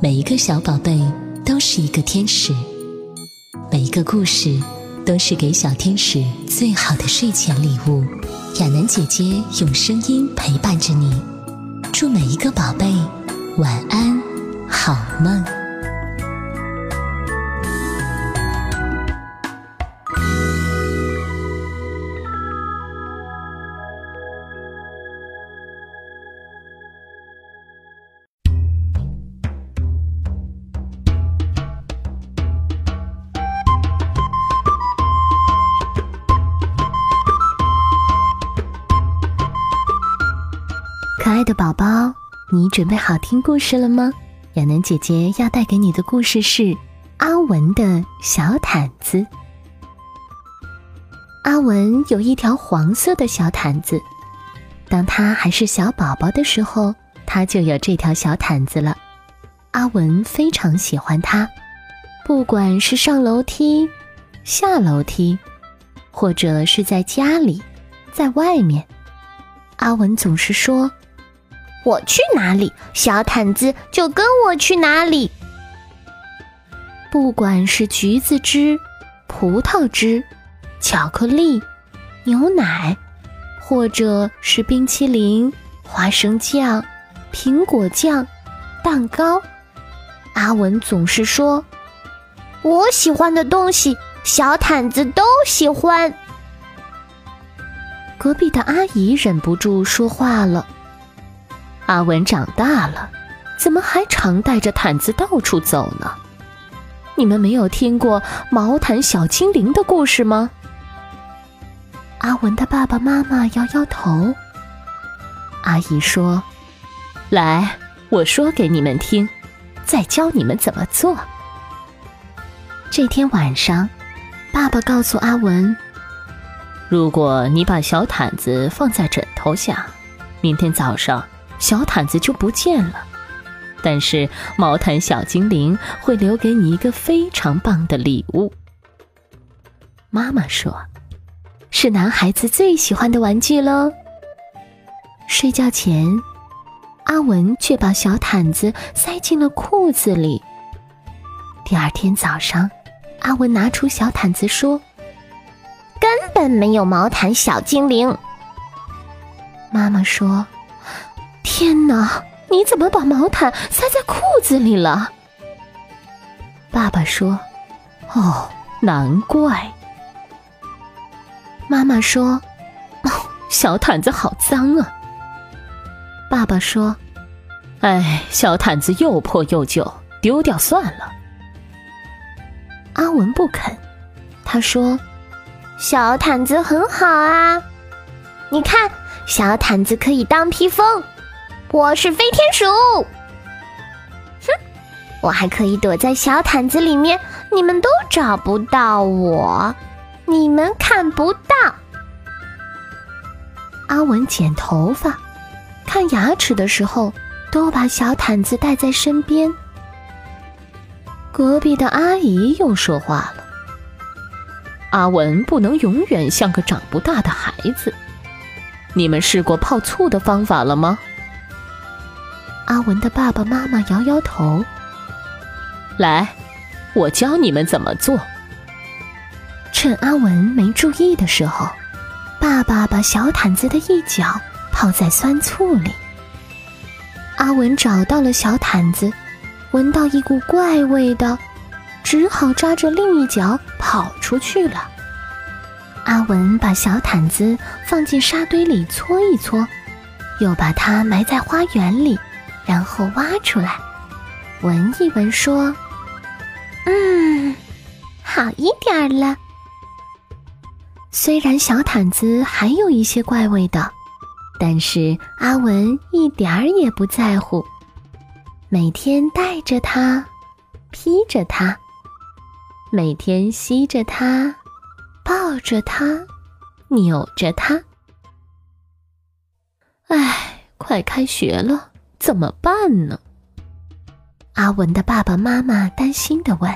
每一个小宝贝都是一个天使，每一个故事都是给小天使最好的睡前礼物。亚楠姐姐用声音陪伴着你，祝每一个宝贝晚安，好梦。可爱的宝宝，你准备好听故事了吗？亚楠姐姐要带给你的故事是阿文的小毯子。阿文有一条黄色的小毯子，当他还是小宝宝的时候，他就有这条小毯子了。阿文非常喜欢它，不管是上楼梯、下楼梯，或者是在家里、在外面，阿文总是说。我去哪里，小毯子就跟我去哪里。不管是橘子汁、葡萄汁、巧克力、牛奶，或者是冰淇淋、花生酱、苹果酱、蛋糕，阿文总是说：“我喜欢的东西，小毯子都喜欢。”隔壁的阿姨忍不住说话了。阿文长大了，怎么还常带着毯子到处走呢？你们没有听过毛毯小精灵的故事吗？阿文的爸爸妈妈摇摇头。阿姨说：“来，我说给你们听，再教你们怎么做。”这天晚上，爸爸告诉阿文：“如果你把小毯子放在枕头下，明天早上。”小毯子就不见了，但是毛毯小精灵会留给你一个非常棒的礼物。妈妈说：“是男孩子最喜欢的玩具喽。”睡觉前，阿文却把小毯子塞进了裤子里。第二天早上，阿文拿出小毯子说：“根本没有毛毯小精灵。”妈妈说。天哪！你怎么把毛毯塞在裤子里了？爸爸说：“哦，难怪。”妈妈说：“，小毯子好脏啊。”爸爸说：“哎，小毯子又破又旧，丢掉算了。”阿文不肯，他说：“小毯子很好啊，你看，小毯子可以当披风。”我是飞天鼠，哼，我还可以躲在小毯子里面，你们都找不到我，你们看不到。阿文剪头发、看牙齿的时候，都把小毯子带在身边。隔壁的阿姨又说话了：“阿文不能永远像个长不大的孩子。你们试过泡醋的方法了吗？”阿文的爸爸妈妈摇摇头。来，我教你们怎么做。趁阿文没注意的时候，爸爸把小毯子的一角泡在酸醋里。阿文找到了小毯子，闻到一股怪味道，只好抓着另一角跑出去了。阿文把小毯子放进沙堆里搓一搓，又把它埋在花园里。然后挖出来，闻一闻，说：“嗯，好一点了。”虽然小毯子还有一些怪味道，但是阿文一点儿也不在乎。每天带着它，披着它，每天吸着它，抱着它，扭着它。唉，快开学了。怎么办呢？阿文的爸爸妈妈担心的问。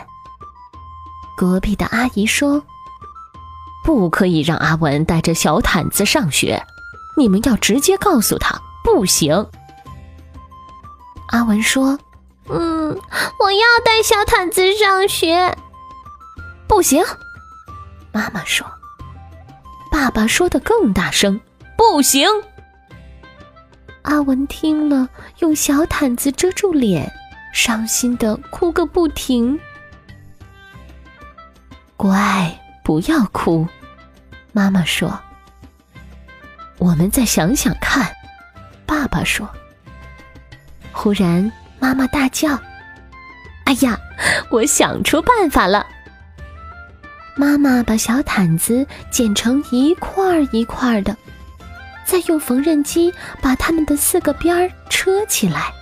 隔壁的阿姨说：“不可以让阿文带着小毯子上学，你们要直接告诉他，不行。阿文说：“嗯，我要带小毯子上学。”不行，妈妈说。爸爸说的更大声：“不行！”阿文听了，用小毯子遮住脸，伤心的哭个不停。乖，不要哭，妈妈说。我们再想想看，爸爸说。忽然，妈妈大叫：“哎呀，我想出办法了！”妈妈把小毯子剪成一块儿一块儿的，再用缝纫机把它们的四个边儿车起来。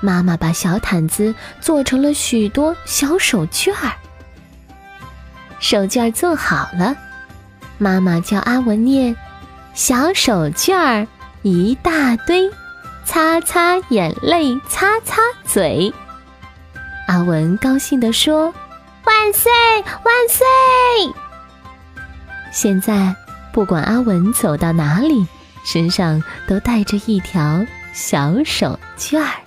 妈妈把小毯子做成了许多小手绢儿。手绢儿做好了，妈妈教阿文念：“小手绢儿一大堆，擦擦眼泪，擦擦嘴。”阿文高兴地说。万岁！万岁！现在不管阿文走到哪里，身上都带着一条小手绢儿。